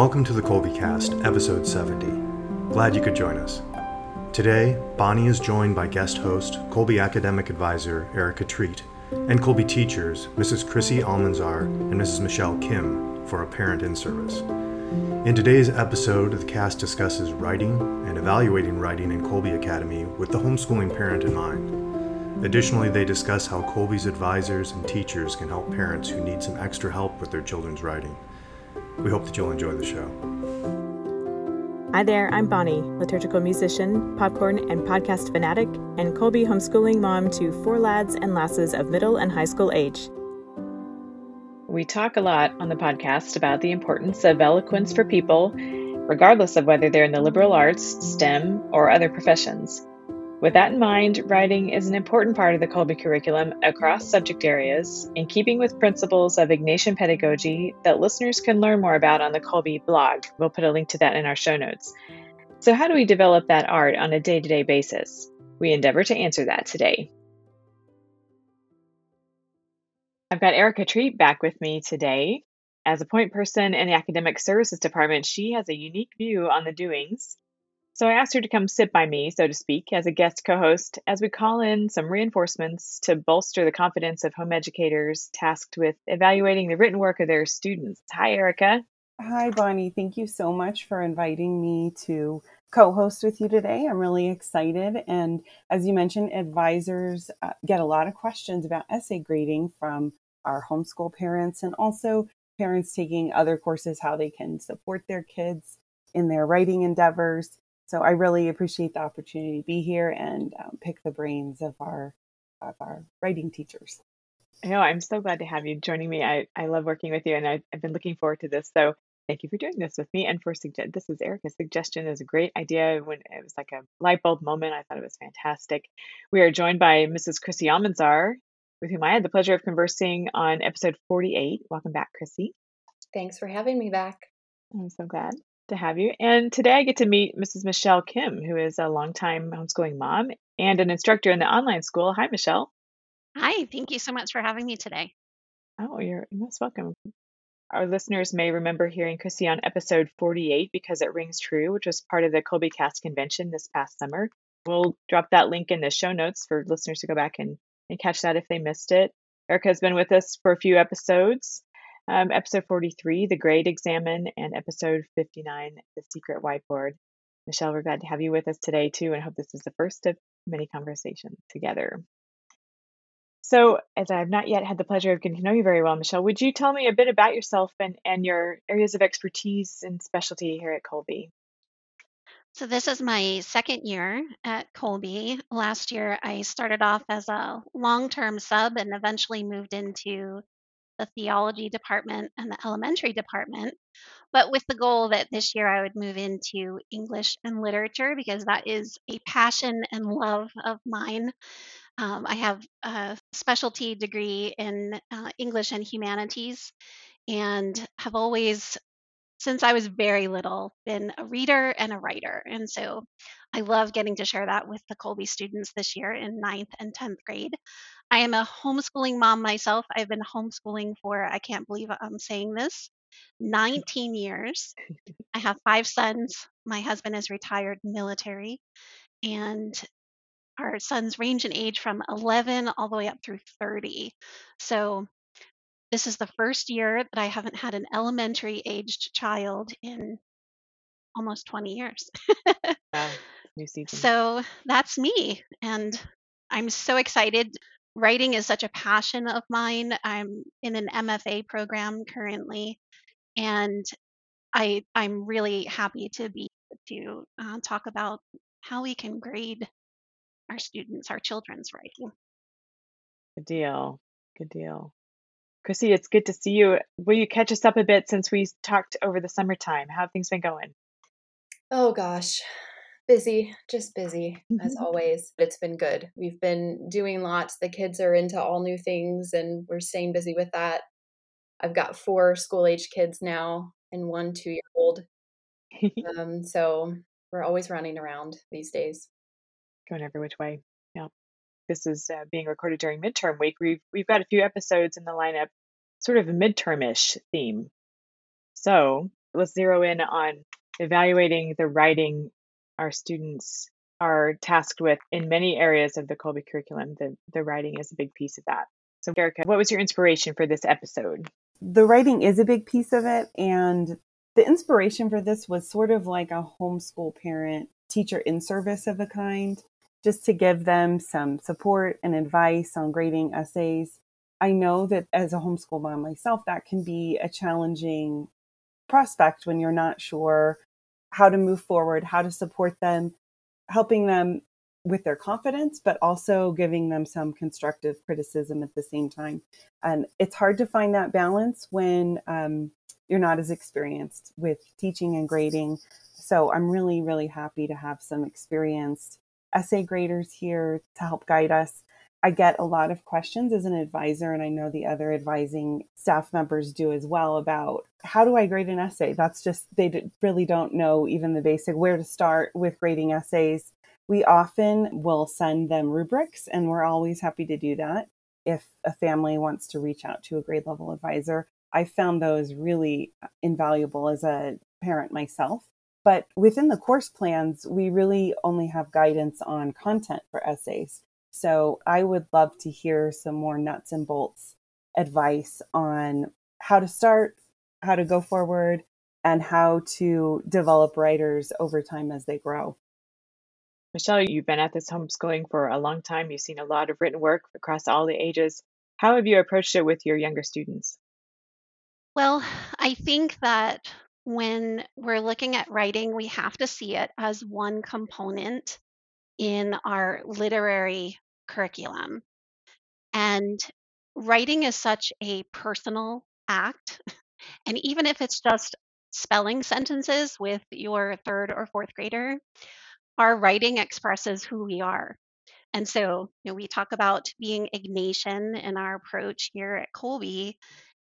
Welcome to the Kolbe Cast, episode 70. Glad you could join us. Today, Bonnie is joined by guest host, Kolbe Academic Advisor Erica Treat, and Kolbe teachers, Mrs. Chrissy Almanzar and Mrs. Michelle Kim, for a parent in service. In today's episode, the cast discusses writing and evaluating writing in Kolbe Academy with the homeschooling parent in mind. Additionally, they discuss how Kolbe's advisors and teachers can help parents who need some extra help with their children's writing. We hope that you'll enjoy the show. Hi there, I'm Bonnie, liturgical musician, popcorn and podcast fanatic, and Kolbe homeschooling mom to four lads and lasses of middle and high school age. We talk a lot on the podcast about the importance of eloquence for people, regardless of whether they're in the liberal arts, STEM, or other professions. With that in mind, writing is an important part of the Kolbe curriculum across subject areas, in keeping with principles of Ignatian pedagogy that listeners can learn more about on the Kolbe blog. We'll put a link to that in our show notes. So, how do we develop that art on a day to day basis? We endeavor to answer that today. I've got Erica Treat back with me today. As a point person in the Academic Services Department, she has a unique view on the doings so I asked her to come sit by me, so to speak, as a guest co host as we call in some reinforcements to bolster the confidence of home educators tasked with evaluating the written work of their students. Hi, Erica. Hi, Bonnie. Thank you so much for inviting me to co host with you today. I'm really excited. And as you mentioned, advisors uh, get a lot of questions about essay grading from our homeschool parents and also parents taking other courses, how they can support their kids in their writing endeavors. So I really appreciate the opportunity to be here and um, pick the brains of our of our writing teachers. No, I'm so glad to have you joining me. I, I love working with you, and I, I've been looking forward to this. So thank you for doing this with me and for suggest. This is Erica's suggestion is a great idea. When it was like a light bulb moment, I thought it was fantastic. We are joined by Mrs. Chrissy Almanzar, with whom I had the pleasure of conversing on episode 48. Welcome back, Chrissy. Thanks for having me back. I'm so glad to have you. And today I get to meet Mrs. Michelle Kim, who is a longtime homeschooling mom and an instructor in the online school. Hi, Michelle. Hi, thank you so much for having me today. Oh, you're most welcome. Our listeners may remember hearing Chrissy on episode 48 because it rings true, which was part of the Kolbe Cast convention this past summer. We'll drop that link in the show notes for listeners to go back and, and catch that if they missed it. Erica has been with us for a few episodes um, episode 43, The Grade Examine, and episode 59, The Secret Whiteboard. Michelle, we're glad to have you with us today, too, and hope this is the first of many conversations together. So, as I have not yet had the pleasure of getting to know you very well, Michelle, would you tell me a bit about yourself and, and your areas of expertise and specialty here at Kolbe? So, this is my second year at Kolbe. Last year, I started off as a long term sub and eventually moved into the theology department and the elementary department, but with the goal that this year I would move into English and literature because that is a passion and love of mine. Um, I have a specialty degree in uh, English and humanities and have always since I was very little, been a reader and a writer. And so I love getting to share that with the Kolbe students this year in ninth and 10th grade. I am a homeschooling mom myself. I've been homeschooling for, I can't believe I'm saying this, 19 years. I have five sons. My husband is retired military, and our sons range in age from 11 all the way up through 30. So this is the first year that I haven't had an elementary aged child in almost 20 years. wow, new season. So that's me. And I'm so excited. Writing is such a passion of mine. I'm in an MFA program currently, and I I'm really happy to be to uh, talk about how we can grade our students, our children's writing. Good deal. Good deal. Chrissy, it's good to see you. Will you catch us up a bit since we talked over the summertime? How have things been going? Oh gosh, busy, just busy as mm-hmm. always. It's been good. We've been doing lots. The kids are into all new things and we're staying busy with that. I've got four school age kids now and one two year old. um, so we're always running around these days. Going every which way Yeah. this is uh, being recorded during midterm week, we've we've got a few episodes in the lineup, sort of a midtermish theme. So let's zero in on evaluating the writing our students are tasked with in many areas of the Kolbe curriculum. The, the writing is a big piece of that. So, Erica, what was your inspiration for this episode? The writing is a big piece of it. And the inspiration for this was sort of like a homeschool parent teacher in service of a kind, just to give them some support and advice on grading essays. I know that as a homeschool mom myself, that can be a challenging prospect when you're not sure how to move forward, how to support them, helping them with their confidence, but also giving them some constructive criticism at the same time. And it's hard to find that balance when um, you're not as experienced with teaching and grading. So I'm really, really happy to have some experienced essay graders here to help guide us. I get a lot of questions as an advisor, and I know the other advising staff members do as well about how do I grade an essay? That's just, they really don't know even the basic where to start with grading essays. We often will send them rubrics, and we're always happy to do that if a family wants to reach out to a grade level advisor. I found those really invaluable as a parent myself. But within the course plans, we really only have guidance on content for essays. So I would love to hear some more nuts and bolts advice on how to start, how to go forward, and how to develop writers over time as they grow. Michelle, you've been at this homeschooling for a long time. You've seen a lot of written work across all the ages. How have you approached it with your younger students? Well, I think that when we're looking at writing, we have to see it as one component in our literary curriculum. And writing is such a personal act. And even if it's just spelling sentences with your third or fourth grader, our writing expresses who we are. And so, you know, we talk about being Ignatian in our approach here at Kolbe.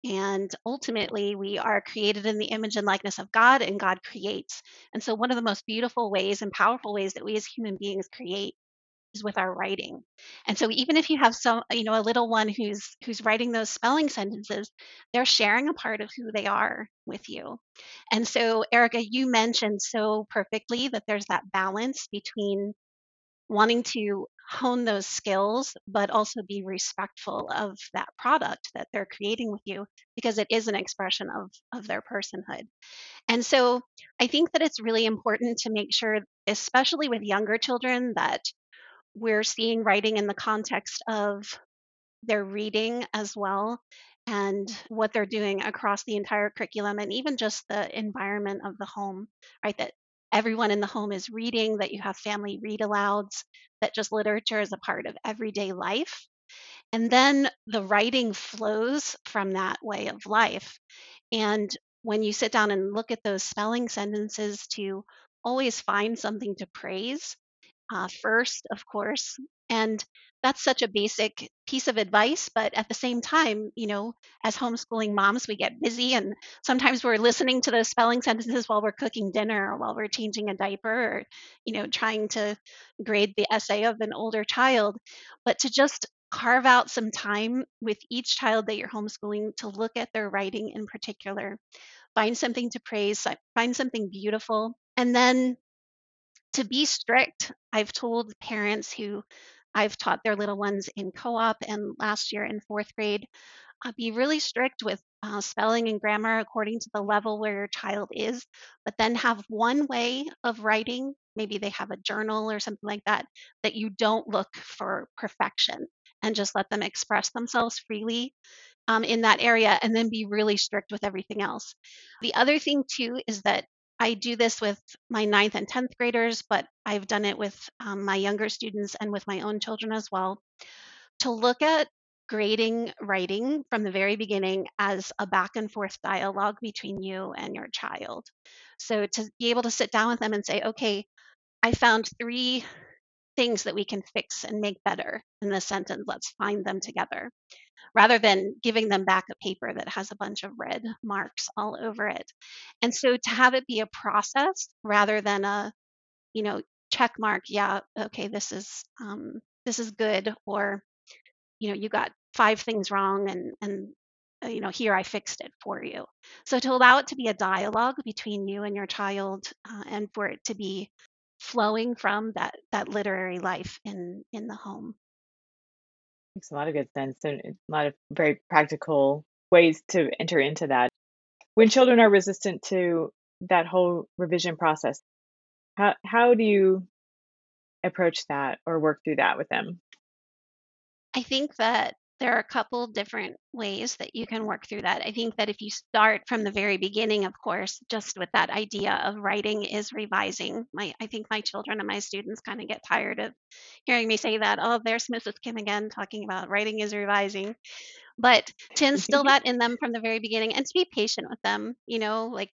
And ultimately, we are created in the image and likeness of God, and God creates. And so, one of the most beautiful ways and powerful ways that we as human beings create is with our writing. And so, even if you have some, you know, a little one who's who's writing those spelling sentences, they're sharing a part of who they are with you. And so, Erica, you mentioned so perfectly that there's that balance between wanting to hone those skills, but also be respectful of that product that they're creating with you because it is an expression of, of their personhood. And so I think that it's really important to make sure, especially with younger children, that we're seeing writing in the context of their reading as well and what they're doing across the entire curriculum and even just the environment of the home, right? That everyone in the home is reading, that you have family read alouds, that just literature is a part of everyday life. And then the writing flows from that way of life. And when you sit down and look at those spelling sentences, to always find something to praise uh, first, of course. And that's such a basic piece of advice. But at the same time, you know, as homeschooling moms, we get busy and sometimes we're listening to those spelling sentences while we're cooking dinner or while we're changing a diaper or, you know, trying to grade the essay of an older child. But to just carve out some time with each child that you're homeschooling to look at their writing in particular, find something to praise, find something beautiful, and then to be strict. I've told parents who I've taught their little ones in co op and last year in fourth grade, uh, be really strict with uh, spelling and grammar according to the level where your child is, but then have one way of writing. Maybe they have a journal or something like that, that you don't look for perfection and just let them express themselves freely um, in that area and then be really strict with everything else. The other thing, too, is that I do this with my ninth and 10th graders, but I've done it with um, my younger students and with my own children as well. To look at grading writing from the very beginning as a back and forth dialogue between you and your child. So to be able to sit down with them and say, okay, I found three things that we can fix and make better in this sentence. Let's find them together rather than giving them back a paper that has a bunch of red marks all over it. And so to have it be a process rather than a, you know, check mark, yeah, okay, this is um, this is good, or you know, you got five things wrong and and uh, you know, here I fixed it for you. So to allow it to be a dialogue between you and your child, uh, and for it to be flowing from that that literary life in in the home. Makes a lot of good sense. And a eh, lot of very practical ways to enter into that. When children are resistant to that whole revision process, how how do you approach that or work through that with them? I think that there are a couple different ways that you can work through that. I think that if you start from the very beginning, of course, just with that idea of writing is revising. My I think my children and my students kind of get tired of hearing me say that. Oh, there's Mrs. Kim again talking about writing is revising but to instill that in them from the very beginning and to be patient with them you know like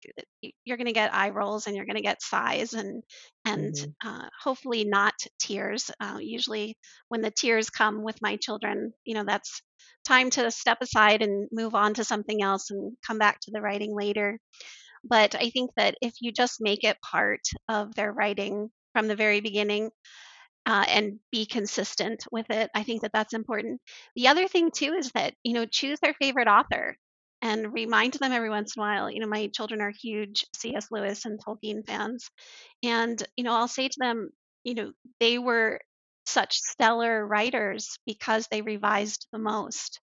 you're going to get eye rolls and you're going to get sighs and and mm-hmm. uh, hopefully not tears uh, usually when the tears come with my children you know that's time to step aside and move on to something else and come back to the writing later but i think that if you just make it part of their writing from the very beginning uh, and be consistent with it. I think that that's important. The other thing too is that you know choose their favorite author and remind them every once in a while. You know, my children are huge C.S. Lewis and Tolkien fans, and you know I'll say to them, you know, they were such stellar writers because they revised the most.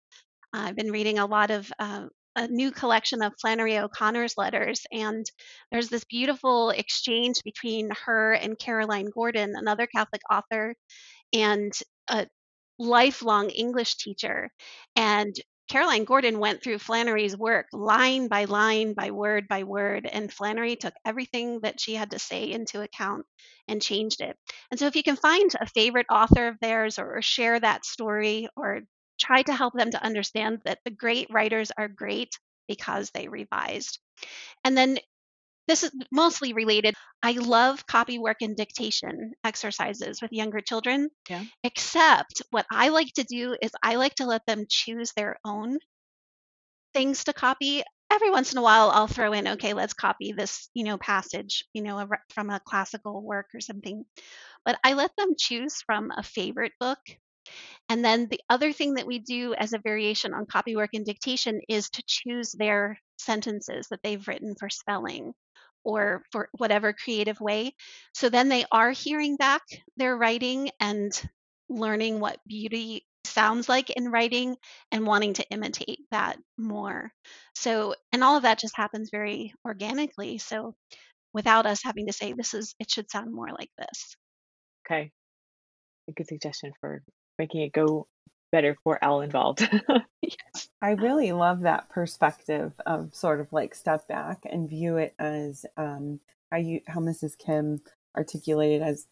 I've been reading a lot of uh, a new collection of Flannery O'Connor's letters, and there's this beautiful exchange between her and Caroline Gordon, another Catholic author, and a lifelong English teacher. And Caroline Gordon went through Flannery's work line by line, by word by word, and Flannery took everything that she had to say into account and changed it. And so, if you can find a favorite author of theirs or, share that story or try to help them to understand that the great writers are great because they revised. And then this is mostly related. I love copy work and dictation exercises with younger children. Yeah. Except what I like to do is I like to let them choose their own things to copy. Every once in a while I'll throw in, okay, let's copy this, you know, passage, you know, from a classical work or something. But I let them choose from a favorite book and then the other thing that we do as a variation on copywork and dictation is to choose their sentences that they've written for spelling or for whatever creative way. So then they are hearing back their writing and learning what beauty sounds like in writing and wanting to imitate that more. So, and all of that just happens very organically. So, without us having to say, this is, it should sound more like this. Okay. A good suggestion for making it go better for all involved. yes. I really love that perspective of sort of like step back and view it as um, how you how Mrs. Kim articulated as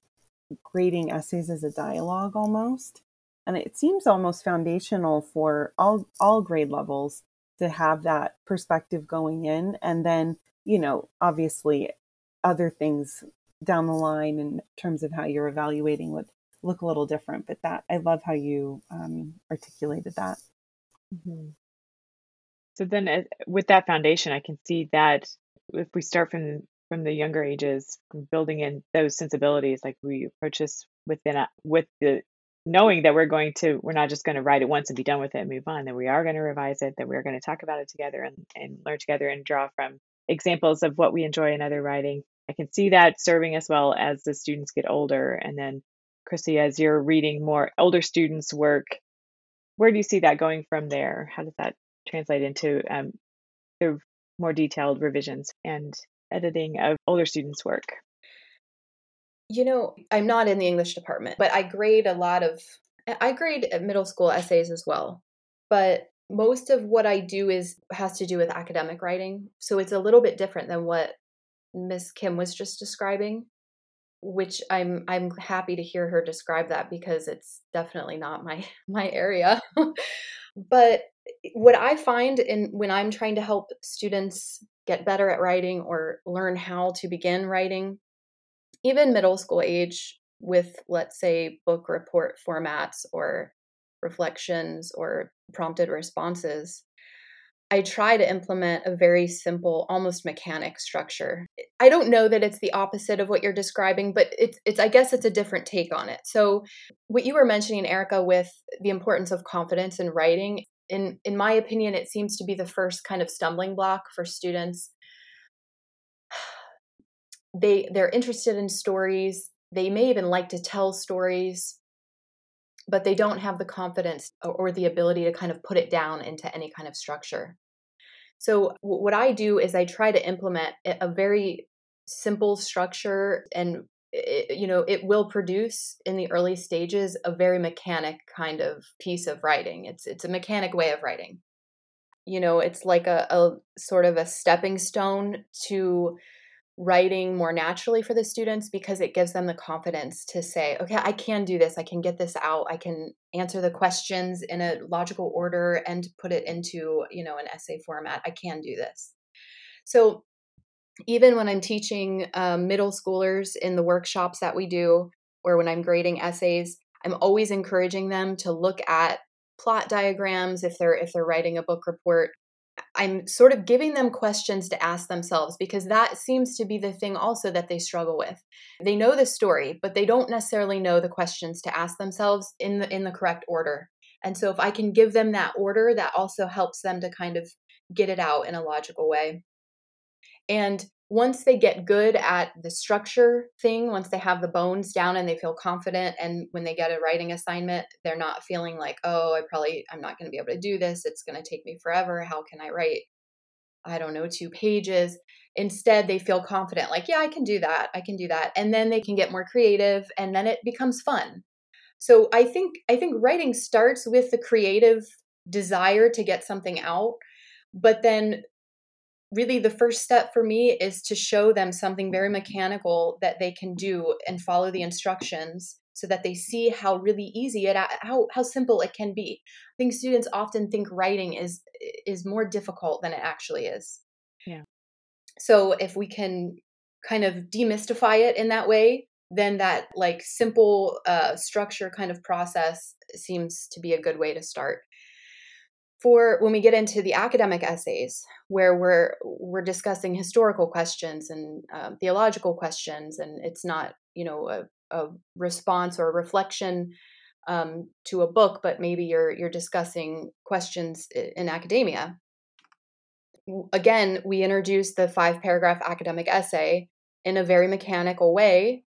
grading essays as a dialogue almost. And it seems almost foundational for all all grade levels to have that perspective going in and then, you know, obviously other things down the line in terms of how you're evaluating would look a little different. But that I love how you um, articulated that. Mm-hmm. So then, uh, with that foundation, I can see that if we start from from the younger ages, building in those sensibilities, like we approach this within a, with the knowing that we're going to we're not just going to write it once and be done with it and move on that we are going to revise it that we're going to talk about it together and, and learn together and draw from examples of what we enjoy in other writing i can see that serving as well as the students get older and then Chrissy, as you're reading more older students' work, where do you see that going from there? How does that translate into um, the more detailed revisions and editing of older students' work? You know, I'm not in the English department, but I grade a lot of, I grade middle school essays as well. But most of what I do is has to do with academic writing. So it's a little bit different than what Miss Kim was just describing which I'm I'm happy to hear her describe that because it's definitely not my my area. but what I find in when I'm trying to help students get better at writing or learn how to begin writing, even middle school age with let's say book report formats or reflections or prompted responses, I try to implement a very simple, almost mechanic structure. I don't know that it's the opposite of what you're describing, but it's, it's I guess it's a different take on it. So, what you were mentioning, Erica, with the importance of confidence in writing, in in my opinion it seems to be the first kind of stumbling block for students they they're interested in stories they may even like to tell stories but they don't have the confidence or the ability to kind of put it down into any kind of structure. So what i do is i try to implement a very simple structure and it, you know it will produce in the early stages a very mechanic kind of piece of writing. It's it's a mechanic way of writing. You know it's like a, a sort of a stepping stone to writing more naturally for the students because it gives them the confidence to say okay i can do this i can get this out i can answer the questions in a logical order and put it into you know an essay format i can do this so even when I'm teaching um, middle schoolers in the workshops that we do, or when I'm grading essays, I'm always encouraging them to look at plot diagrams if they're if they're writing a book report. I'm sort of giving them questions to ask themselves because that seems to be the thing also that they struggle with. They know the story, but they don't necessarily know the questions to ask themselves in the in the correct order. And so if I can give them that order, that also helps them to kind of get it out in a logical way. And once they get good at the structure thing, once they have the bones down and they feel confident, and when they get a writing assignment, they're not feeling like, oh, I probably, I'm not going to be able to do this. It's going to take me forever. How can I write, I don't know, two pages? Instead, they feel confident, like, yeah, I can do that. I can do that. And then they can get more creative and then it becomes fun. So I think, I think writing starts with the creative desire to get something out but then really the first step for me is to show them something very mechanical that they can do and follow the instructions so that they see how really easy it how how simple it can be. I think students often think writing is is more difficult than it actually is. Yeah. So if we can kind of demystify it in that way then that like simple uh, structure kind of process seems to be a good way to start for when we get into the academic essays where we're we're discussing historical questions and um, theological questions and it's not you know a, a response or a reflection um, to a book but maybe you're you're discussing questions in academia. Again we introduce the five paragraph academic essay in a very mechanical way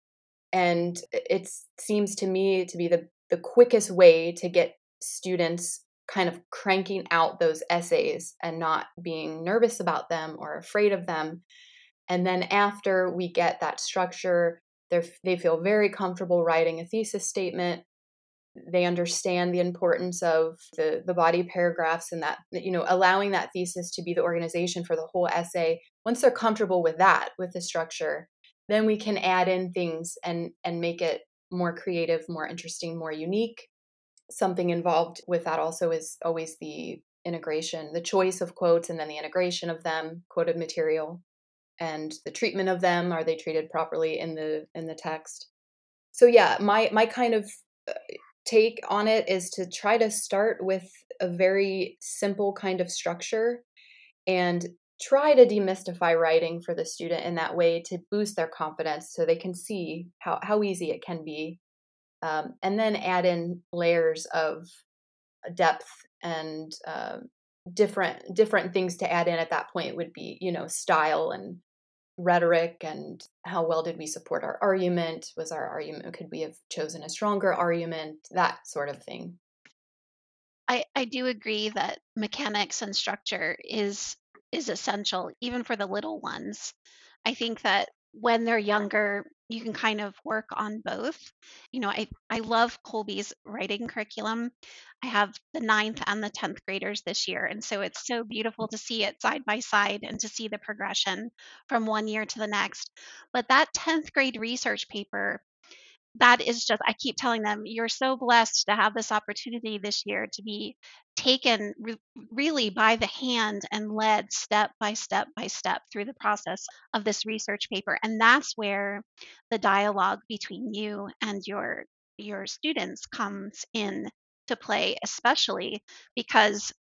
and it seems to me to be the the quickest way to get students kind of cranking out those essays and not being nervous about them or afraid of them. And then after we get that structure, they feel very comfortable writing a thesis statement. They understand the importance of the, the body paragraphs and that, you know, allowing that thesis to be the organization for the whole essay. Once they're comfortable with that, with the structure, then we can add in things and and make it more creative, more interesting, more unique something involved with that also is always the integration, the choice of quotes and then the integration of them, quoted material, and the treatment of them. Are they treated properly in the in the text? So yeah, my my kind of uh, take on it is to try to start with a very simple kind of structure and try to demystify writing for the student in that way to boost their confidence so they can see how, how easy it can be um, and then add in layers of depth and uh, different different things to add in at that point would be you know style and rhetoric and how well did we support our argument? Was our argument could we have chosen a stronger argument? That sort of thing. I i do agree that mechanics and structure is is essential even for the little ones. I think that when they're younger you can kind of work on both. You know, I, I love Kolbe's writing curriculum. I have the ninth and the 10th graders this year. And so it's so beautiful to see it side by side and to see the progression from one year to the next. But that 10th grade research paper that is just i keep telling them you're so blessed to have this opportunity this year to be taken re- really by the hand and led step by step by step through the process of this research paper. And that's where the dialogue between you and your your students comes in to play especially because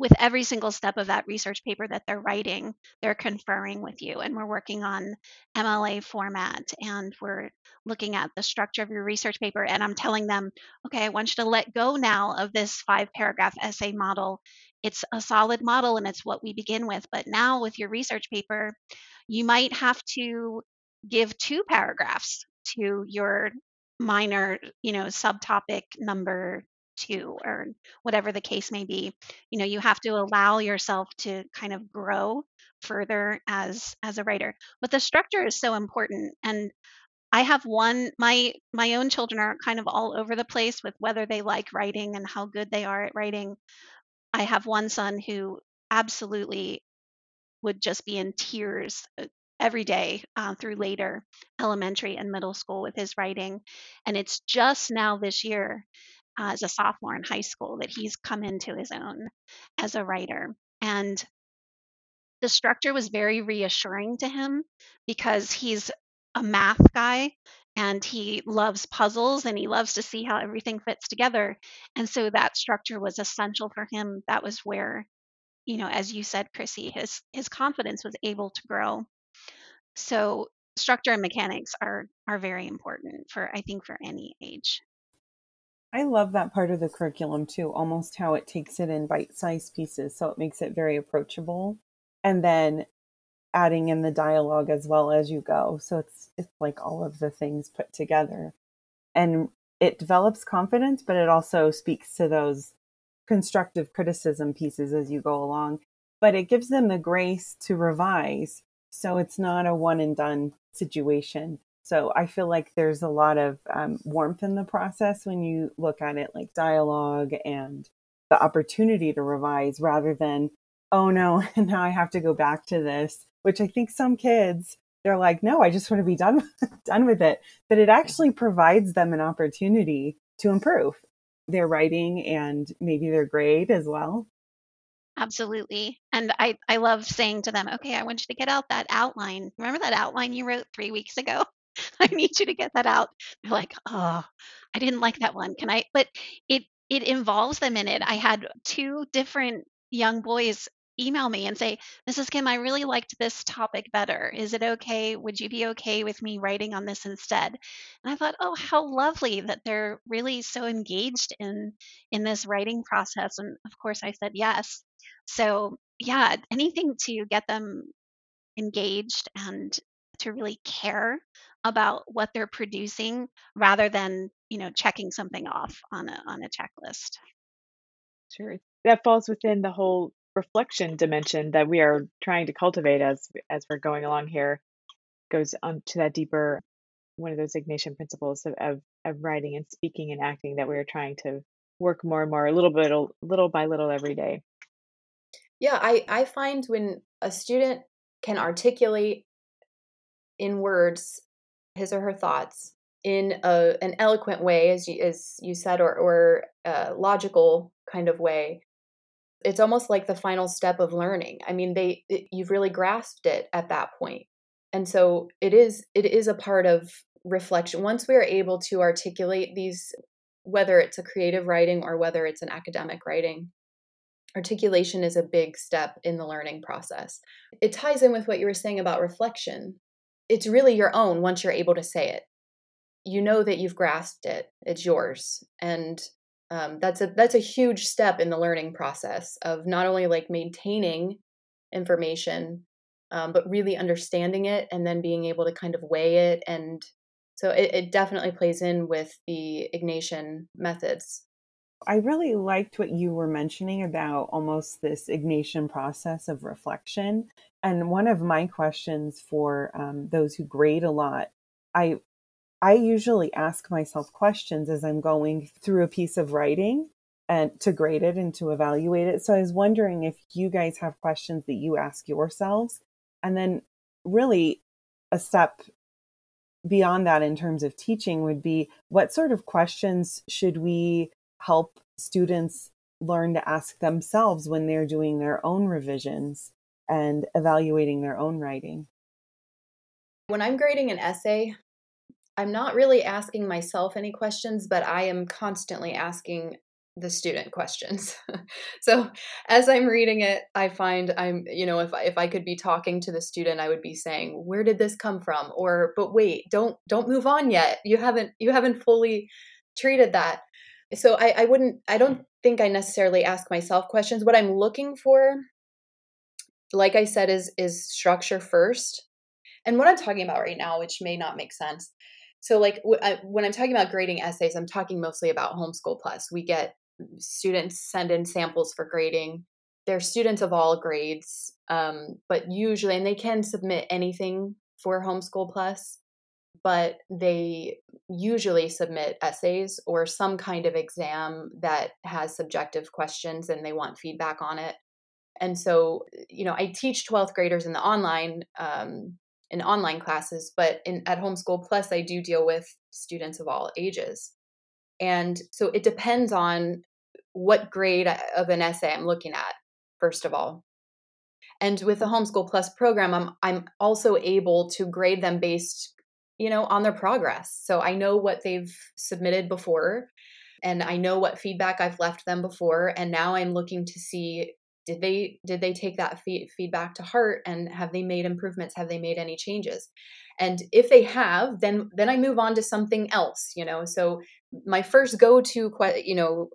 with every single step of that research paper that they're writing, they're conferring with you. And we're working on MLA format and we're looking at the structure of your research paper. And I'm telling them, okay, I want you to let go now of this five paragraph essay model. It's a solid model and it's what we begin with. But now with your research paper, you might have to give two paragraphs to your minor, you know, subtopic number two or whatever the case may be you know you have to allow yourself to kind of grow further as as a writer. But the structure is so important and i have one my my own children are kind of all over the place with whether they like writing and how good they are at writing. I have one son who absolutely would just be in tears uh, every day uh, through later elementary and middle school with his writing. And it's just now this year uh, as a sophomore in high school that he's come into his own as a writer. And the structure was very reassuring to him because he's a math guy and he loves puzzles and he loves to see how everything fits together. And so that structure was essential for him. That was where, you know, as you said, Chrissy, his his confidence was able to grow. So structure and mechanics are are very important for I think for any age. I love that part of the curriculum too, almost how it takes it in bite sized pieces. So it makes it very approachable. And then adding in the dialogue as well as you go. So it's it's like all of the things put together. And it develops confidence, but it also speaks to those constructive criticism pieces as you go along. But it gives them the grace to revise. So it's not a one and done situation. So I feel like there's a lot of um, warmth in the process when you look at it like dialogue and the opportunity to revise rather than, oh no, now I have to go back to this, which I think some kids, they're like, no, I just want to be done, done with it. But it actually provides them an opportunity to improve their writing and maybe their grade as well. Absolutely. And I, I love saying to them, okay, I want you to get out that outline. Remember that outline you wrote three weeks ago? I need you to get that out. They're like, oh, I didn't like that one. Can I? But it it involves them in it. I had two different young boys email me and say, Mrs. Kim, I really liked this topic better. Is it okay? Would you be okay with me writing on this instead? And I thought, oh, how lovely that they're really so engaged in in this writing process. And of course I said yes. So yeah, anything to get them engaged and to really care about what they're producing rather than you know checking something off on a on a checklist. Sure. That falls within the whole reflection dimension that we are trying to cultivate as as we're going along here goes on to that deeper one of those Ignatian principles of, of, of writing and speaking and acting that we're trying to work more and more a little bit little by little every day. Yeah i i find when a student can articulate in words his or her thoughts in a, an eloquent way, as you, as you said, or, or a logical kind of way, it's almost like the final step of learning. I mean, they it, you've really grasped it at that point, and so it is it is a part of reflection. Once we are able to articulate these, whether it's a creative writing or whether it's an academic writing, articulation is a big step in the learning process. It ties in with what you were saying about reflection it's really your own once you're able to say it. You know that you've grasped it; it's yours, and um, that's a that's a huge step in the learning process of not only like maintaining information, um, but really understanding it and then being able to kind of weigh it. And so it, it definitely plays in with the Ignatian methods. I really liked what you were mentioning about almost this Ignatian process of reflection. And one of my questions for um, those who grade a lot, I I usually ask myself questions as I'm going through a piece of writing and to grade it and to evaluate it. So I was wondering if you guys have questions that you ask yourselves, and then really a step beyond that in terms of teaching would be what sort of questions should we help students learn to ask themselves when they're doing their own revisions and evaluating their own writing. When I'm grading an essay, I'm not really asking myself any questions, but I am constantly asking the student questions. so as I'm reading it, I find I'm, you know, if I, if I could be talking to the student, I would be saying, "Where did this come from?" Or, "But wait, don't don't move on yet. You haven't you haven't fully treated that." So I, I wouldn't I don't think I necessarily ask myself questions. What I'm looking for, like I said, is is structure first. And what I'm talking about right now, which may not make sense, so like when i'm talking about grading essays i'm talking mostly about homeschool plus we get students send in samples for grading. They're students of all grades, um, but usually, and they can submit anything for Homeschool Plus, but they usually submit essays or some kind of exam that has subjective questions and they want feedback on it. And so, you know, I teach 12th graders in the online um, in online classes, but in at Homeschool Plus, I do deal with students of all ages. And so it depends on what grade of an essay I'm looking at, first of all. And with the Homeschool Plus program, I'm I'm also able to grade them based, you know, on their progress. So I know what they've submitted before and I know what feedback I've left them before and now I'm looking to see did they did they take that feedback to heart and have they made improvements? Have they made any changes? And if they have then then i move on to something else you know? So my first go to you know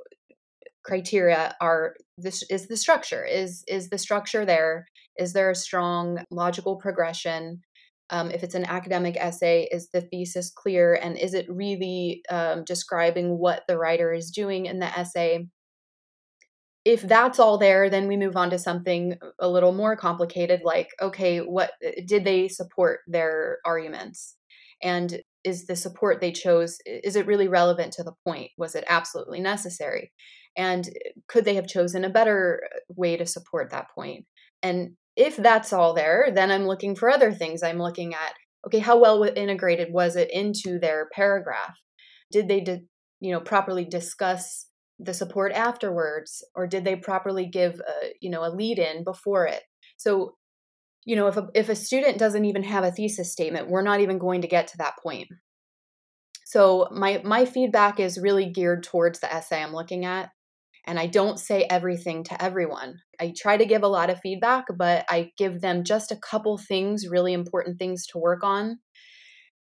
criteria are this is the structure. Is is the structure there? Is there a strong logical progression um, if it's an academic essay is the thesis clear and is it really um, describing what the writer is doing in the essay? If that's all there then we move on to something a little more complicated like okay what did they support their arguments? And is the support they chose is it really relevant to the point? Was it absolutely necessary? And could they have chosen a better way to support that point? And if that's all there then i'm looking for other things. I'm looking at okay how well integrated was it into their paragraph? Did they did you know properly discuss the support afterwards or did they properly give a you know a lead in before it? So you know if a, if a student doesn't even have a thesis statement we're not even going to get to that point. So my my feedback is really geared towards the essay i'm looking at and I don't say everything to everyone. I try to give a lot of feedback, but I give them just a couple things, really important things to work on.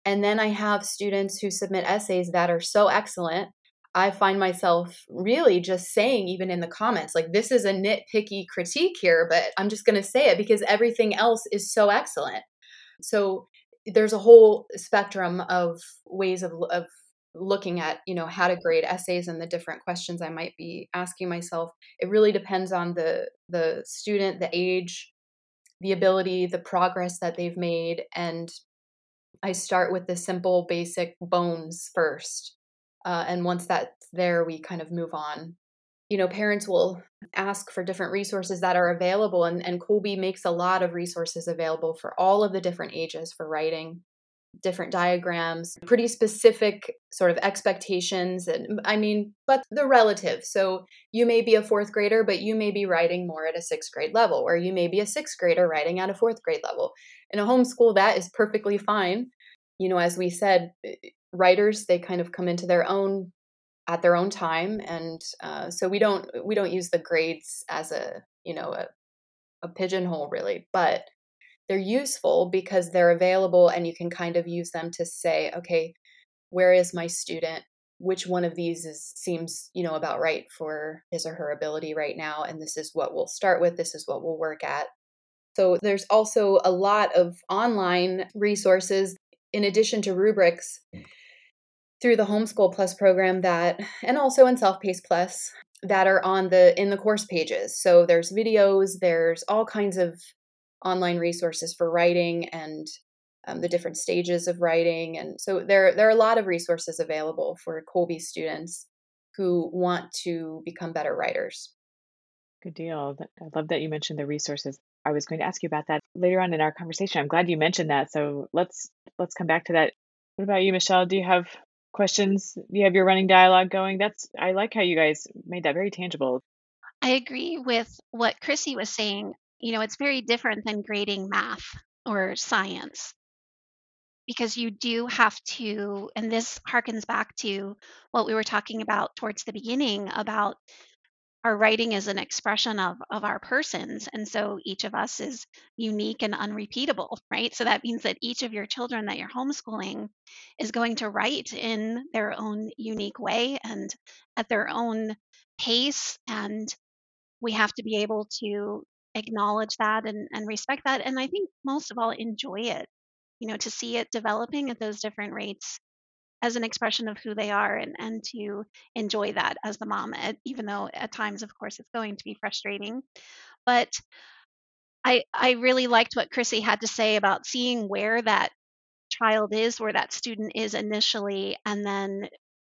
And then I have students who submit essays that are so excellent. I find myself really just saying, even in the comments, like, this is a nitpicky critique here, but I'm just going to say it because everything else is so excellent. So there's a whole spectrum of ways of, of looking at you know how to grade essays and the different questions i might be asking myself. It really depends on the the student the age the ability the progress that they've made and i start with the simple basic bones first uh, and once that's there we kind of move on. You know parents will ask for different resources that are available and, and Kolbe makes a lot of resources available for all of the different ages for writing different diagrams, pretty specific sort of expectations. And I mean, but the relative. So you may be a fourth grader, but you may be writing more at a sixth grade level, or you may be a sixth grader writing at a fourth grade level. In a homeschool, that is perfectly fine. You know, as we said, eh, writers, they kind of come into their own at their own time and uh, so we don't we don't use the grades as a you know a, a pigeonhole really but they're useful because they're available and you can kind of use them to say okay where is my student? Which one of these is seems you know about right for his or her ability right now and this is what we'll start with this is what we'll work at. So there's also a lot of online resources in addition to rubrics hmm. through the homeschool plus program that and also in self-paced plus that are on the in the course pages. So there's videos there's all kinds of online resources for writing and um, the different stages of writing. And so there, there are a lot of resources available for Kolbe students who want to become better writers. Good deal. I love that you mentioned the resources. I was going to ask you about that later on in our conversation. I'm glad you mentioned that. So let's let's come back to that. What about you, Michelle? Do you have questions? Do you have your running dialogue going? That's I like how you guys made that very tangible. I agree with what Chrissy was saying you know, it's very different than grading math or science. because you do have to, and this harkens back to what we were talking about towards the beginning about our writing is an expression of of our persons and so each of us is unique and unrepeatable right so that means that each of your children that you're homeschooling is going to write in their own unique way and at their own pace and we have to be able to acknowledge that and, and respect that and i think most of all enjoy it you know to see it developing at those different rates as an expression of who they are and, and to enjoy that as the mom, even though at times, of course, it's going to be frustrating. But I, I really liked what Chrissy had to say about seeing where that child is, where that student is initially, and then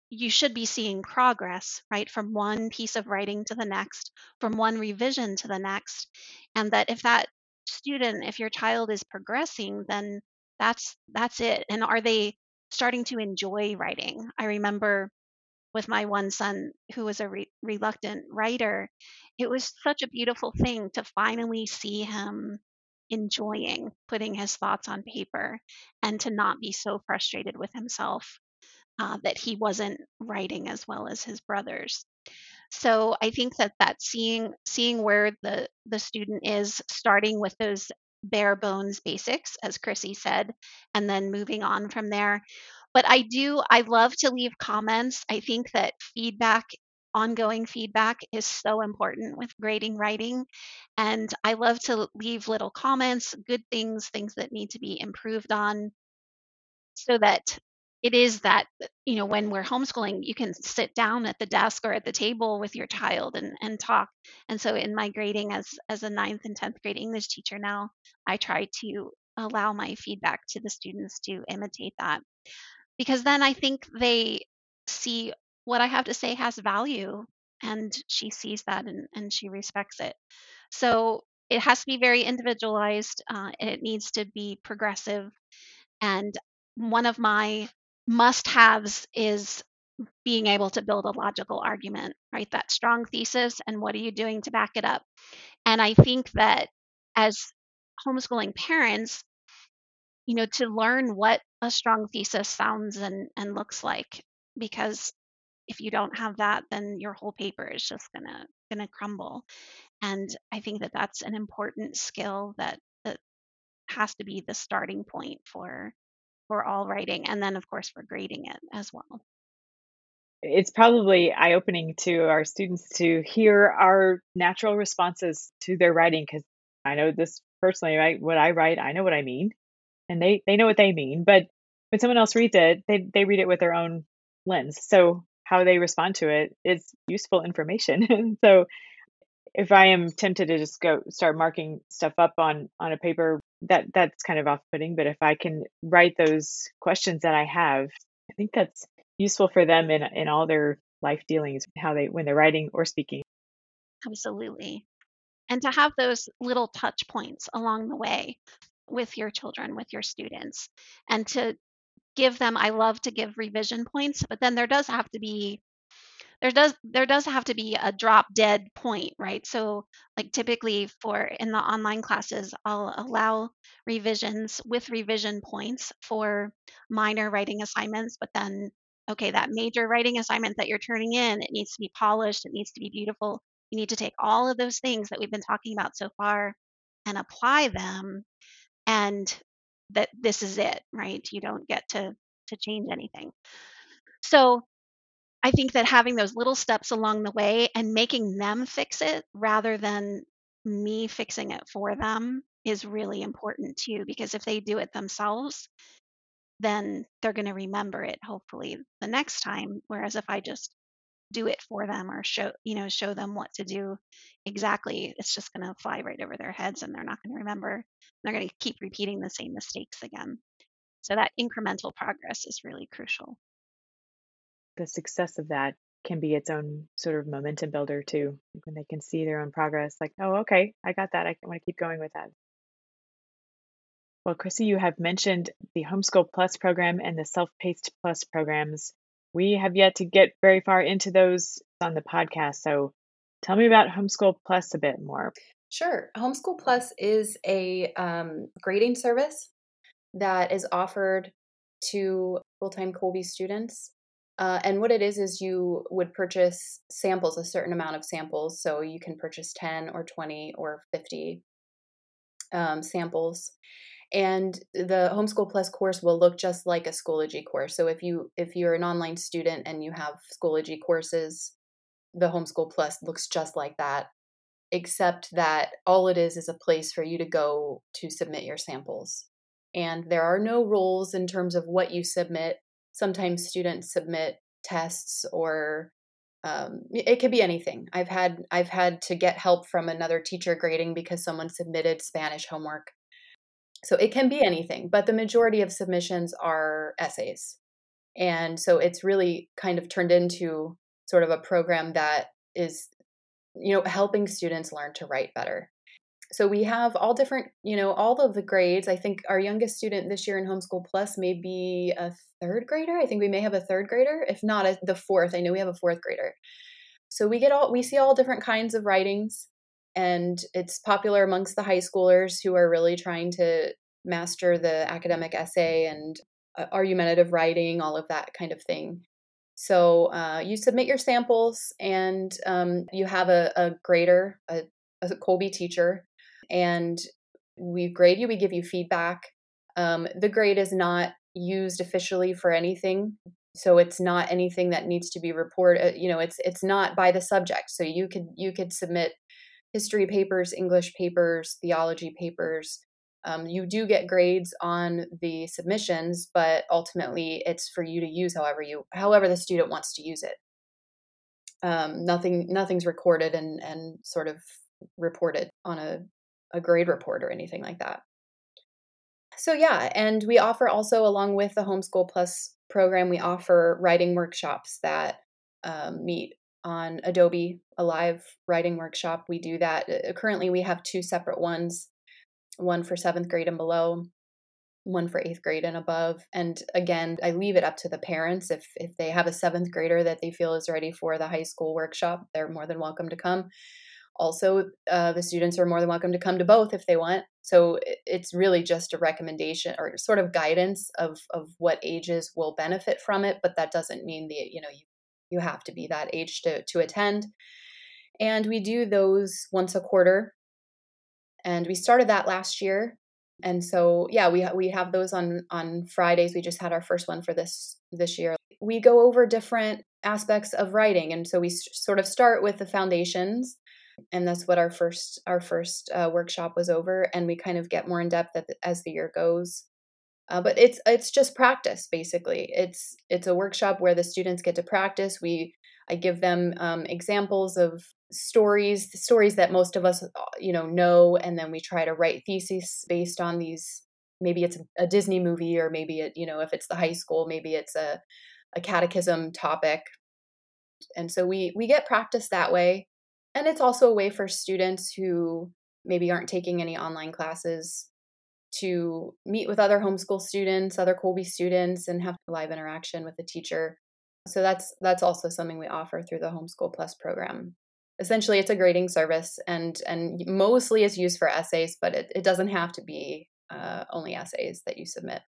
you should be seeing progress, right, from one piece of writing to the next, from one revision to the next. And that if that student, if your child is progressing, then that's that's it. And are they starting to enjoy writing. I remember with my one son who was a re- reluctant writer, it was such a beautiful thing to finally see him enjoying putting his thoughts on paper and to not be so frustrated with himself uh, that he wasn't writing as well as his brothers. So I think that that seeing seeing where the the student is, starting with those bare bones basics, as Chrissy said, and then moving on from there. But I do, I love to leave comments. I think that feedback, ongoing feedback, is so important with grading writing. And I love to leave little comments, good things, things that need to be improved on, so that it is that you know when we're homeschooling you can sit down at the desk or at the table with your child and, and talk. And so in my grading as as a ninth and 10th grade english teacher now i try to allow my feedback to the students to imitate that. Because then i think they see what i have to say has value and she sees that and, and she respects it. So it has to be very individualized uh, it needs to be progressive. And one of my must haves is being able to build a logical argument, right? That strong thesis, and what are you doing to back it up? And I think that as homeschooling parents, you know, to learn what a strong thesis sounds and, and looks like, because if you don't have that, then your whole paper is just gonna gonna crumble. And I think that that's an important skill that that has to be the starting point for for all writing and then of course for grading it as well it's probably eye opening to our students to hear our natural responses to their writing because I know this personally, right? What I write, I know what I mean, and they they know what they mean. But when someone else reads it, they they read it with their own lens. So how they respond to it is useful information. so if I am tempted to just go start marking stuff up on on a paper that that's kind of off-putting but if i can write those questions that i have i think that's useful for them in in all their life dealings how they when they're writing or speaking. Absolutely. And to have those little touch points along the way with your children with your students and to give them i love to give revision points but then there does have to be there does there does have to be a drop dead point right? So like typically for in the online classes i'll allow revisions with revision points for minor writing assignments but then okay that major writing assignment that you're turning in it needs to be polished it needs to be beautiful. You need to take all of those things that we've been talking about so far and apply them and that this is it right? You don't get to to change anything. So I think that having those little steps along the way and making them fix it rather than me fixing it for them is really important too because if they do it themselves then they're going to remember it hopefully the next time whereas if I just do it for them or show you know show them what to do exactly it's just going to fly right over their heads and they're not going to remember. They're going to keep repeating the same mistakes again. So that incremental progress is really crucial the success of that can be its own sort of momentum builder too. When they can see their own progress, like, oh, okay, I got that. I want to keep going with that. Well, Chrissy, you have mentioned the Homeschool Plus program and the Self Paced Plus programs. We have yet to get very far into those on the podcast. So tell me about Homeschool Plus a bit more. Sure. Homeschool Plus is a um, grading service that is offered to full time Kolbe students. Uh, and what it is is you would purchase samples, a certain amount of samples. So you can purchase 10 or 20 or 50 um, samples. And the Homeschool Plus course will look just like a Schoology course. So if you if you're an online student and you have Schoology courses, the Homeschool Plus looks just like that, except that all it is is a place for you to go to submit your samples. And there are no rules in terms of what you submit sometimes students submit tests or um, it could be anything. I've had i've had to get help from another teacher grading because someone submitted spanish homework. So it can be anything but the majority of submissions are essays. And so it's really kind of turned into sort of a program that is you know helping students learn to write better so we have all different you know all of the grades. I think our youngest student this year in homeschool plus may be a third grader. I think we may have a third grader if not a, the fourth. I know we have a fourth grader. So we get all we see all different kinds of writings and it's popular amongst the high schoolers who are really trying to master the academic essay and uh, argumentative writing all of that kind of thing. So uh, you submit your samples and um, you have a, a grader a, a Kolbe teacher and we grade you, we give you feedback. Um, the grade is not used officially for anything so it's not anything that needs to be reported you know it's it's not by the subject. So you could you could submit history papers english papers theology papers. Um, you do get grades on the submissions but ultimately it's for you to use however you however the student wants to use it. Um, nothing nothing's recorded and and sort of reported on a a grade report or anything like that. So, yeah, and we offer also, along with the Homeschool Plus program, we offer writing workshops that um, meet on Adobe, a live writing workshop. We do that. Uh, currently, we have two separate ones one for seventh grade and below, one for eighth grade and above. And again, I leave it up to the parents. If, if they have a seventh grader that they feel is ready for the high school workshop, they're more than welcome to come also uh, the students are more than welcome to come to both if they want. So it's really just a recommendation or sort of guidance of of what ages will benefit from it but that doesn't mean the you know you you have to be that age to to attend. And we do those once a quarter. And we started that last year. And so yeah we we have those on on Fridays. We just had our first one for this this year. We go over different aspects of writing. And so we sort of start with the foundations and that's what our first our first uh, workshop was over and we kind of get more in depth as the year goes. Uh, but it's it's just practice basically. It's it's a workshop where the students get to practice. We i give them um, examples of stories stories that most of us uh, you know know and then we try to write theses based on these. Maybe it's a disney movie or maybe it you know if it's the high school maybe it's a, a catechism topic. And so we we get practice that way and it's also a way for students who maybe aren't taking any online classes to meet with other homeschool students, other Kolbe students, and have live interaction with the teacher. So that's that's also something we offer through the Homeschool Plus program. Essentially, it's a grading service, and and mostly it's used for essays, but it, it doesn't have to be uh, only essays that you submit.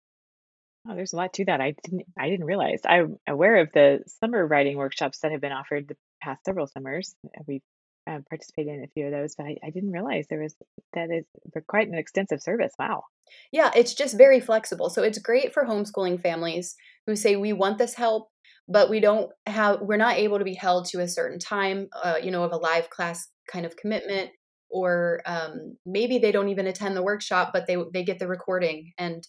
Oh, there's a lot to that. I didn't I didn't realize. I'm aware of the summer writing workshops that have been offered the past several summers. We've uh, participated in a few of those, but I, I didn't realize there was that is quite an extensive service. Wow. Yeah, it's just very flexible. So it's great for homeschooling families who say we want this help, but we don't have we're not able to be held to a certain time, uh, you know, of a live class kind of commitment or um, maybe they don't even attend the workshop but they they get the recording and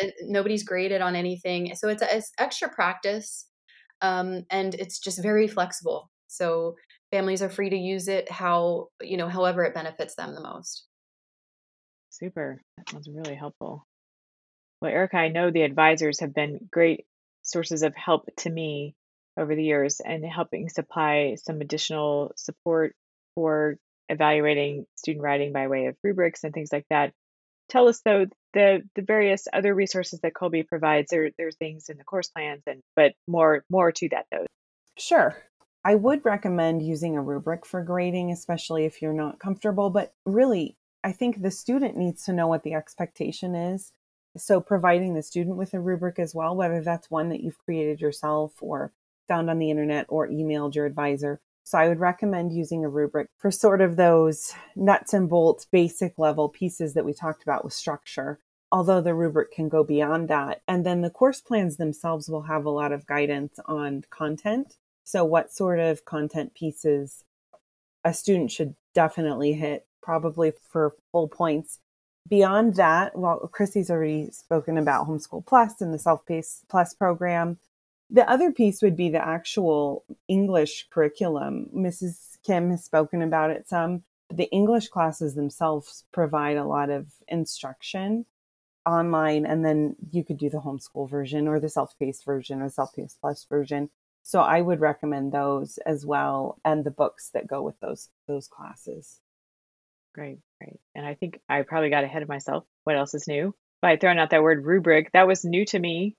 n- nobody's graded on anything so it's, it's extra practice um, and it's just very flexible so families are free to use it how you know however it benefits them the most. Super that was really helpful. Well erica i know the advisors have been great sources of help to me over the years and helping supply some additional support for evaluating student writing by way of rubrics and things like that. Tell us though the the various other resources that Kolbe provides there there's things in the course plans and but more more to that though. Sure I would recommend using a rubric for grading, especially if you're not comfortable. But really, I think the student needs to know what the expectation is. So, providing the student with a rubric as well, whether that's one that you've created yourself or found on the internet or emailed your advisor. So, I would recommend using a rubric for sort of those nuts and bolts, basic level pieces that we talked about with structure, although the rubric can go beyond that. And then the course plans themselves will have a lot of guidance on content. So, what sort of content pieces a student should definitely hit, probably for full points Beyond that, well, Chrissy's already spoken about Homeschool Plus and the Self Paced Plus program. The other piece would be the actual English curriculum. Mrs. Kim has spoken about it some. The English classes themselves provide a lot of instruction online, and then you could do the homeschool version or the self paced version or self paced plus version. So I would recommend those as well, and the books that go with those those classes. Great, great. And I think I probably got ahead of myself. What else is new? By throwing out that word rubric, that was new to me.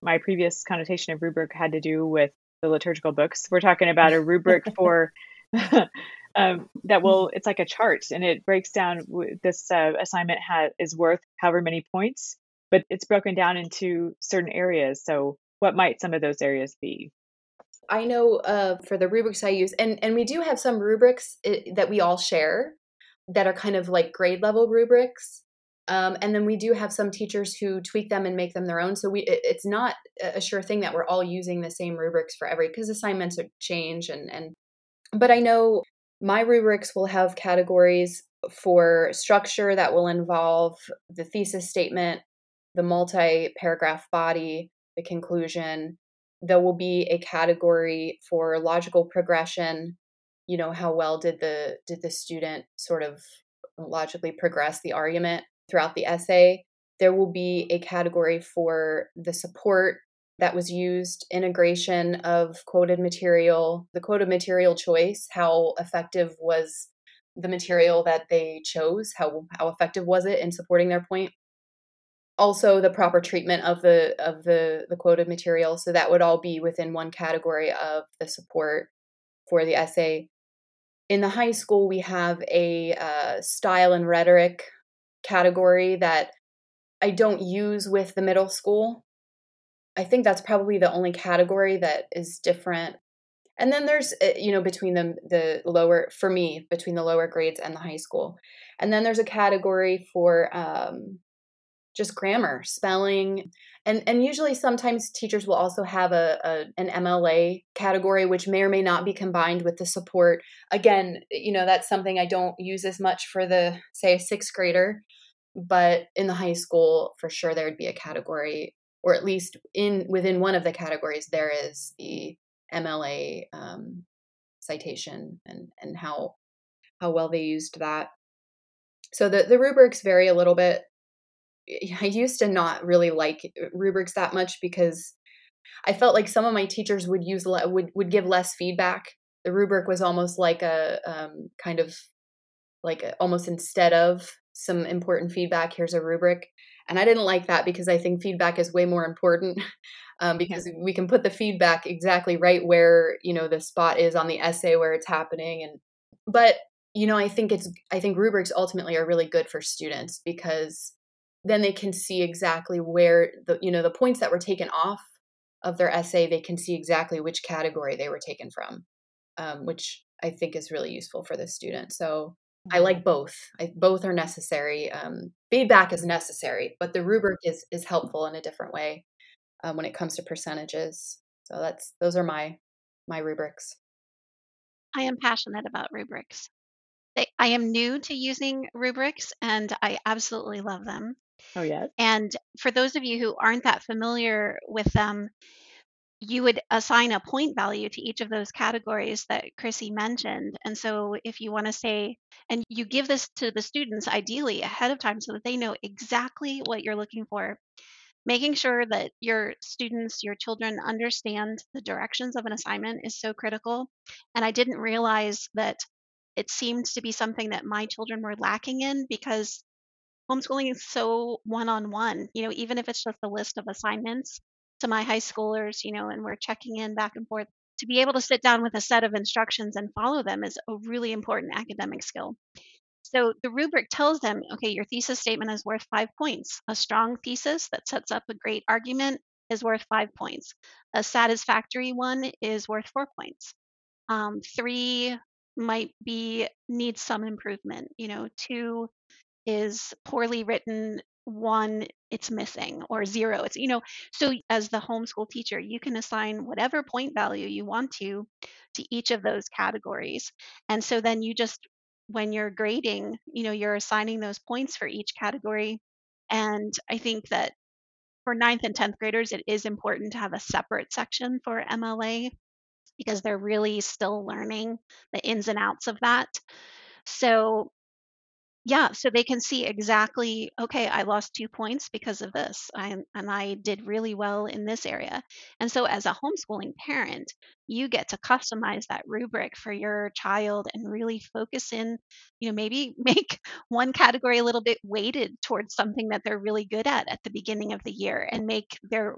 My previous connotation of rubric had to do with the liturgical books. We're talking about a rubric for um, that will. It's like a chart, and it breaks down. This uh, assignment has is worth however many points, but it's broken down into certain areas. So, what might some of those areas be? I know uh, for the rubrics I use, and and we do have some rubrics eh, that we all share that are kind of like grade level rubrics. Um, and then we do have some teachers who tweak them and make them their own. So we it, it's not a sure thing that we're all using the same rubrics for every because assignments are change and and. But I know my rubrics will have categories for structure that will involve the thesis statement, the multi-paragraph body, the conclusion. There will be a category for logical progression you know how well did the did the student sort of logically progress the argument throughout the essay. There will be a category for the support that was used integration of quoted material the quoted material choice how effective was the material that they chose how how effective was it in supporting their point also the proper treatment of the of the the quoted material. So that would all be within one category of the support for the essay. In the high school we have a uh, style and rhetoric category that i don't use with the middle school. I think that's probably the only category that is different. And then there's uh, you know between the the lower for me between the lower grades and the high school. And then there's a category for um, just grammar spelling and and usually sometimes teachers will also have a, a, an mla category which may or may not be combined with the support. Again you know that's something i don't use as much for the say a sixth grader but in the high school for sure there would be a category or at least in within one of the categories there is the mla um, citation and and how how well they used that. So the, the rubrics vary a little bit I used to not really like uh, rubrics that much because I felt like some of my teachers would use would would give less feedback. The rubric was almost like a um, kind of like a, almost instead of some important feedback, here's a rubric, and I didn't like that because I think feedback is way more important um, because yeah. we can put the feedback exactly right where you know the spot is on the essay where it's happening, and but you know I think it's I think rubrics ultimately are really good for students because then they can see exactly where the you know the points that were taken off of their essay they can see exactly which category they were taken from um, which i think is really useful for the student. So i like both. I, both are necessary um, feedback is necessary but the rubric is is helpful in a different way um, when it comes to percentages. So that's those are my my rubrics. I am passionate about rubrics. I am new to using rubrics and I absolutely love them. Oh, yeah. And for those of you who aren't that familiar with them, you would assign a point value to each of those categories that Chrissy mentioned. And so if you want to say, and you give this to the students ideally ahead of time so that they know exactly what you're looking for, making sure that your students, your children understand the directions of an assignment is so critical. And I didn't realize that it seemed to be something that my children were lacking in because homeschooling is so one-on-one you know even if it's just a list of assignments to my high schoolers you know and we're checking in back and forth to be able to sit down with a set of instructions and follow them is a really important academic skill so the rubric tells them, okay, your thesis statement is worth five points. A strong thesis that sets up a great argument is worth five points. A satisfactory one is worth four points. Um, three might be needs some improvement. You know, two is poorly written one it's missing or zero it's you know so as the homeschool teacher you can assign whatever point value you want to to each of those categories and so then you just when you're grading you know you're assigning those points for each category and i think that for ninth and 10th graders it is important to have a separate section for mla because they're really still learning the ins and outs of that so yeah, so they can see exactly, okay, I lost two points because of this, I, and I did really well in this area. And so, as a homeschooling parent, you get to customize that rubric for your child and really focus in, you know, maybe make one category a little bit weighted towards something that they're really good at at the beginning of the year and make their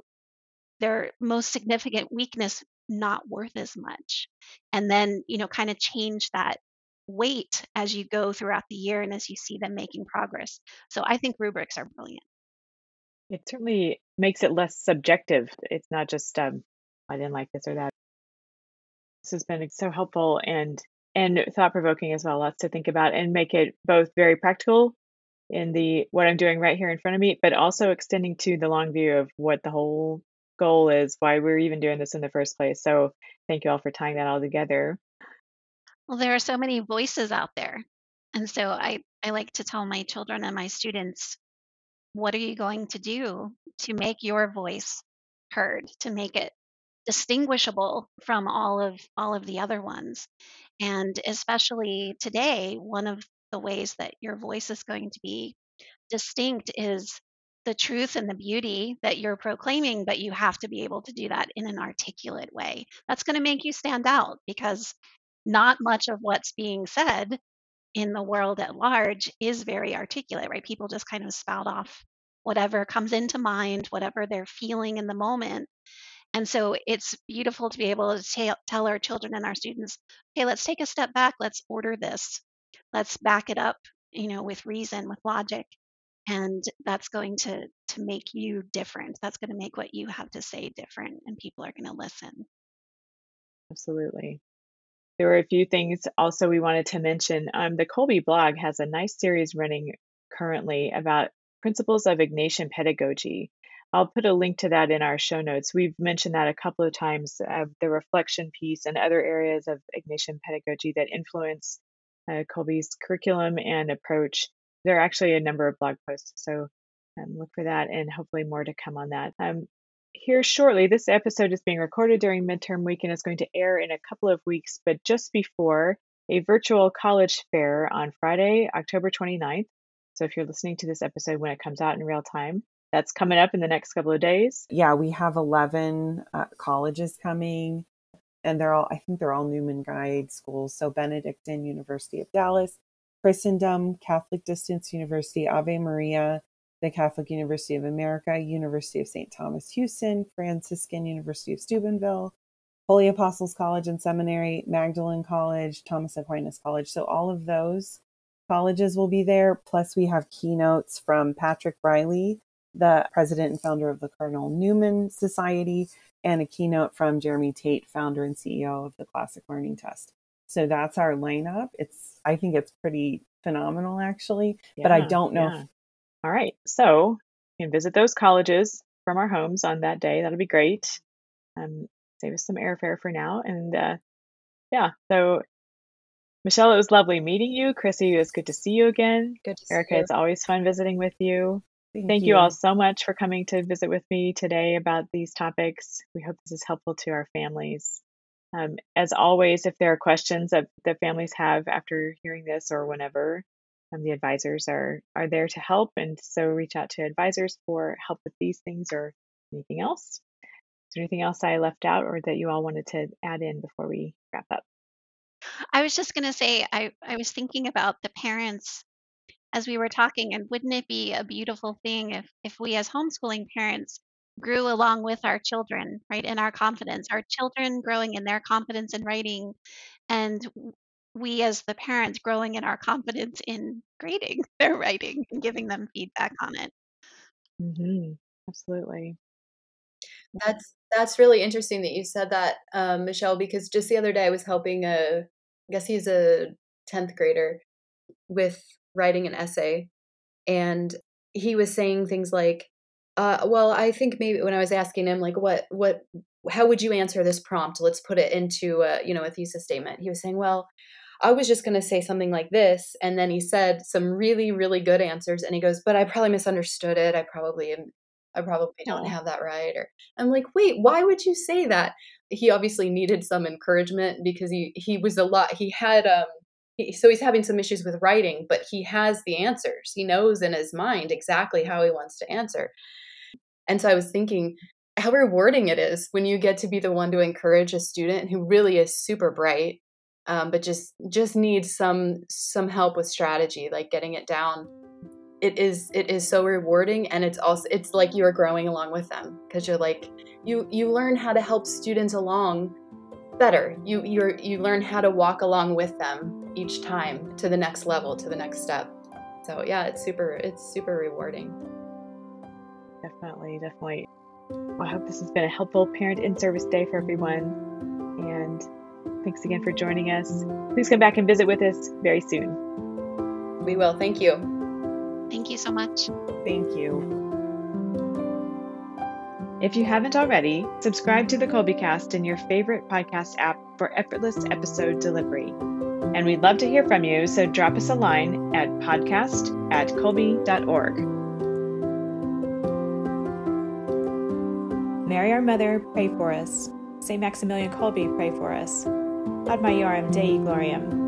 their most significant weakness not worth as much and then you know kind of change that weight as you go throughout the year and as you see them making progress. So I think rubrics are brilliant. It certainly makes it less subjective. It's not just um, I didn't like this or that. This has been so helpful and and thought provoking as well. Lots to think about and make it both very practical in the what I'm doing right here in front of me, but also extending to the long view of what the whole goal is, why we're even doing this in the first place. So thank you all for tying that all together. Well, there are so many voices out there. And so I, I like to tell my children and my students, what are you going to do to make your voice heard, to make it distinguishable from all of all of the other ones? And especially today, one of the ways that your voice is going to be distinct is the truth and the beauty that you're proclaiming, but you have to be able to do that in an articulate way. That's going to make you stand out because not much of what's being said in the world at large is very articulate, right? People just kind of spout off whatever comes into mind, whatever they're feeling in the moment. And so it's beautiful to be able to tell our children and our students, okay, let's take a step back, let's order this, let's back it up, you know, with reason, with logic. And that's going to to make you different. That's going to make what you have to say different, and people are going to listen. Absolutely. There were a few things also we wanted to mention. Um, the Kolbe blog has a nice series running currently about principles of Ignatian pedagogy. I'll put a link to that in our show notes. We've mentioned that a couple of times uh, the reflection piece and other areas of Ignatian pedagogy that influence uh, Kolbe's curriculum and approach. There are actually a number of blog posts, so um, look for that and hopefully more to come on that. Um, here shortly. This episode is being recorded during midterm week and is going to air in a couple of weeks, but just before a virtual college fair on Friday, October 29th. So if you're listening to this episode when it comes out in real time, that's coming up in the next couple of days. Yeah, we have 11 uh, colleges coming, and they're all, I think they're all Newman Guide schools. So Benedictine, University of Dallas, Christendom, Catholic Distance University, Ave Maria, the Catholic University of America, University of St. Thomas Houston, Franciscan University of Steubenville, Holy Apostles College and Seminary, Magdalen College, Thomas Aquinas College. So all of those colleges will be there. Plus, we have keynotes from Patrick Reilly, the president and founder of the Cardinal Newman Society, and a keynote from Jeremy Tate, founder and CEO of the Classic Learning Test. So that's our lineup. It's I think it's pretty phenomenal actually, yeah, but I don't know yeah. if all right. So you can visit those colleges from our homes on that day. That'll be great. Um, save us some airfare for now. And uh, yeah, so Michelle, it was lovely meeting you. Chrissy, it was good to see you again. Good Erica, it's always fun visiting with you. Thank, Thank you. you all so much for coming to visit with me today about these topics. We hope this is helpful to our families. Um, as always, if there are questions that the families have after hearing this or whenever, the advisors are are there to help, and so reach out to advisors for help with these things or anything else. Is there anything else I left out or that you all wanted to add in before we wrap up? I was just going to say, I, I was thinking about the parents as we were talking, and wouldn't it be a beautiful thing if, if we as homeschooling parents grew along with our children, right, in our confidence, our children growing in their confidence in writing, and we as the parents growing in our confidence in grading their writing and giving them feedback on it. Mm-hmm. Absolutely. That's that's really interesting that you said that, um, Michelle, because just the other day I was helping a, I guess he's a tenth grader with writing an essay, and he was saying things like, uh, "Well, I think maybe when I was asking him like, what what how would you answer this prompt? Let's put it into a you know a thesis statement." He was saying, "Well." I was just going to say something like this. And then he said some really, really good answers. And he goes, But I probably misunderstood it. I probably am, I probably don't have that right. Or I'm like, Wait, why would you say that? He obviously needed some encouragement because he, he was a lot, he had, um, he, so he's having some issues with writing, but he has the answers. He knows in his mind exactly how he wants to answer. And so I was thinking, how rewarding it is when you get to be the one to encourage a student who really is super bright um, but just just needs some some help with strategy like getting it down. It is it is so rewarding and it's also it's like you are growing along with them because you're like you you learn how to help students along better. You you're you learn how to walk along with them each time to the next level to the next step. So yeah it's super it's super rewarding. Definitely definitely. Well, i hope this has been a helpful parent in service day for everyone and Thanks again for joining us. Please come back and visit with us very soon. We will. Thank you. Thank you so much. Thank you. If you haven't already, subscribe to the Kolbecast in your favorite podcast app for effortless episode delivery. And we'd love to hear from you, so drop us a line at podcast at kolbe.org. Mary, our mother, pray for us. St. Maximilian Kolbe, pray for us. Ad Maiorem Dei Gloriam.